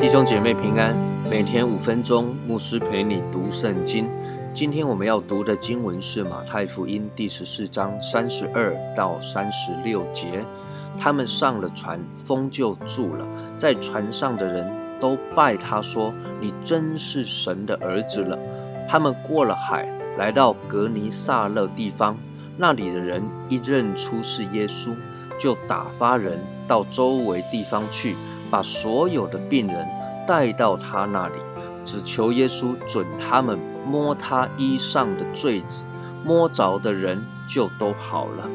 弟兄姐妹平安，每天五分钟，牧师陪你读圣经。今天我们要读的经文是马太福音第十四章三十二到三十六节。他们上了船，风就住了，在船上的人都拜他，说：“你真是神的儿子了。”他们过了海，来到格尼撒勒地方，那里的人一认出是耶稣，就打发人到周围地方去。把所有的病人带到他那里，只求耶稣准他们摸他衣上的坠子，摸着的人就都好了。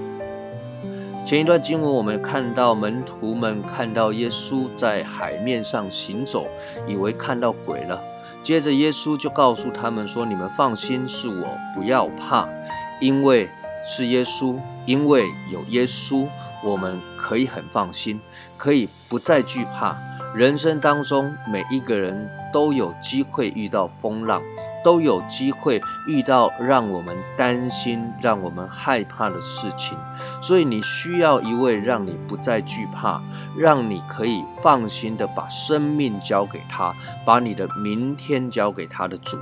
前一段经文我们看到门徒们看到耶稣在海面上行走，以为看到鬼了。接着耶稣就告诉他们说：“你们放心，是我，不要怕，因为是耶稣，因为有耶稣。”我们可以很放心，可以不再惧怕。人生当中，每一个人都有机会遇到风浪，都有机会遇到让我们担心、让我们害怕的事情。所以，你需要一位让你不再惧怕、让你可以放心的把生命交给他、把你的明天交给他的主。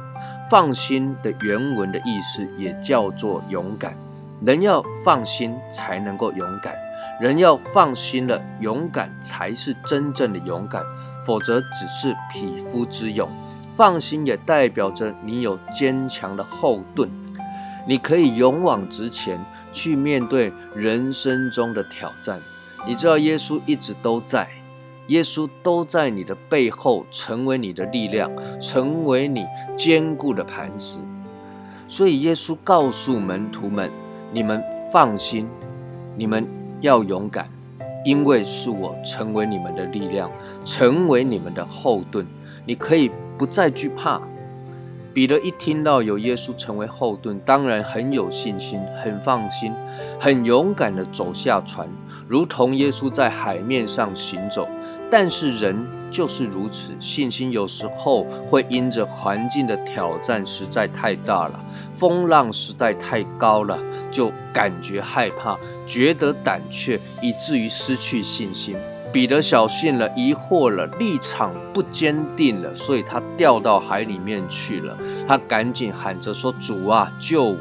放心的原文的意思也叫做勇敢。人要放心，才能够勇敢。人要放心了，勇敢才是真正的勇敢，否则只是匹夫之勇。放心也代表着你有坚强的后盾，你可以勇往直前去面对人生中的挑战。你知道耶稣一直都在，耶稣都在你的背后，成为你的力量，成为你坚固的磐石。所以耶稣告诉门徒们：“你们放心，你们。”要勇敢，因为是我成为你们的力量，成为你们的后盾。你可以不再惧怕。彼得一听到有耶稣成为后盾，当然很有信心，很放心，很勇敢地走下船，如同耶稣在海面上行走。但是人就是如此，信心有时候会因着环境的挑战实在太大了，风浪实在太高了，就感觉害怕，觉得胆怯，以至于失去信心。彼得小信了，疑惑了，立场不坚定了，所以他掉到海里面去了。他赶紧喊着说：“主啊，救我！”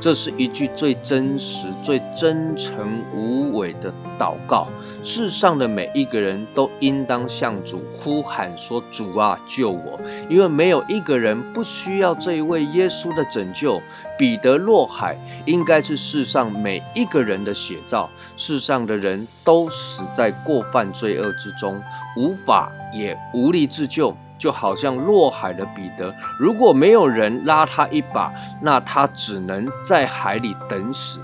这是一句最真实、最真诚无伪的祷告。世上的每一个人都应当向主呼喊说：“主啊，救我！”因为没有一个人不需要这一位耶稣的拯救。彼得落海，应该是世上每一个人的写照。世上的人都死在过犯罪恶之中，无法也无力自救，就好像落海的彼得，如果没有人拉他一把，那他只能在海里等死。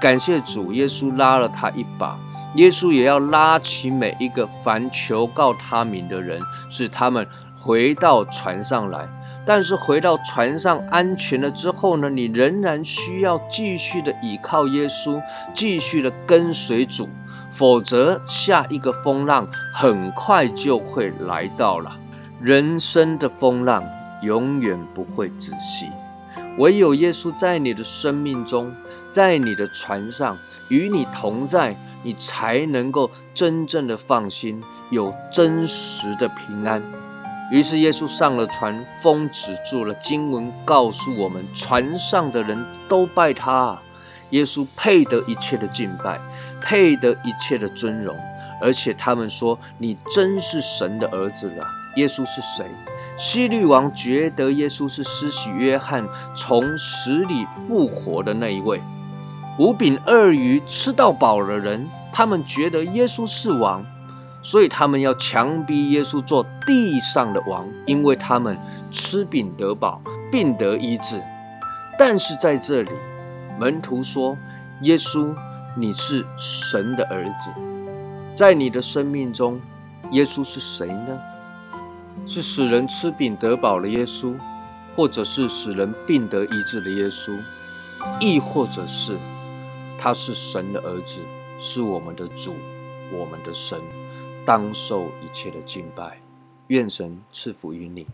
感谢主耶稣拉了他一把，耶稣也要拉起每一个凡求告他名的人，使他们回到船上来。但是回到船上安全了之后呢，你仍然需要继续的倚靠耶稣，继续的跟随主，否则下一个风浪很快就会来到了。人生的风浪永远不会止息，唯有耶稣在你的生命中，在你的船上与你同在，你才能够真正的放心，有真实的平安。于是耶稣上了船，风止住了。经文告诉我们，船上的人都拜他。耶稣配得一切的敬拜，配得一切的尊荣，而且他们说：“你真是神的儿子了。”耶稣是谁？希律王觉得耶稣是施洗约翰从死里复活的那一位。五饼二鱼吃到饱的人，他们觉得耶稣是王。所以他们要强逼耶稣做地上的王，因为他们吃饼得饱，病得医治。但是在这里，门徒说：“耶稣，你是神的儿子。”在你的生命中，耶稣是谁呢？是使人吃饼得饱的耶稣，或者是使人病得医治的耶稣，亦或者是他是神的儿子，是我们的主，我们的神。当受一切的敬拜，愿神赐福于你。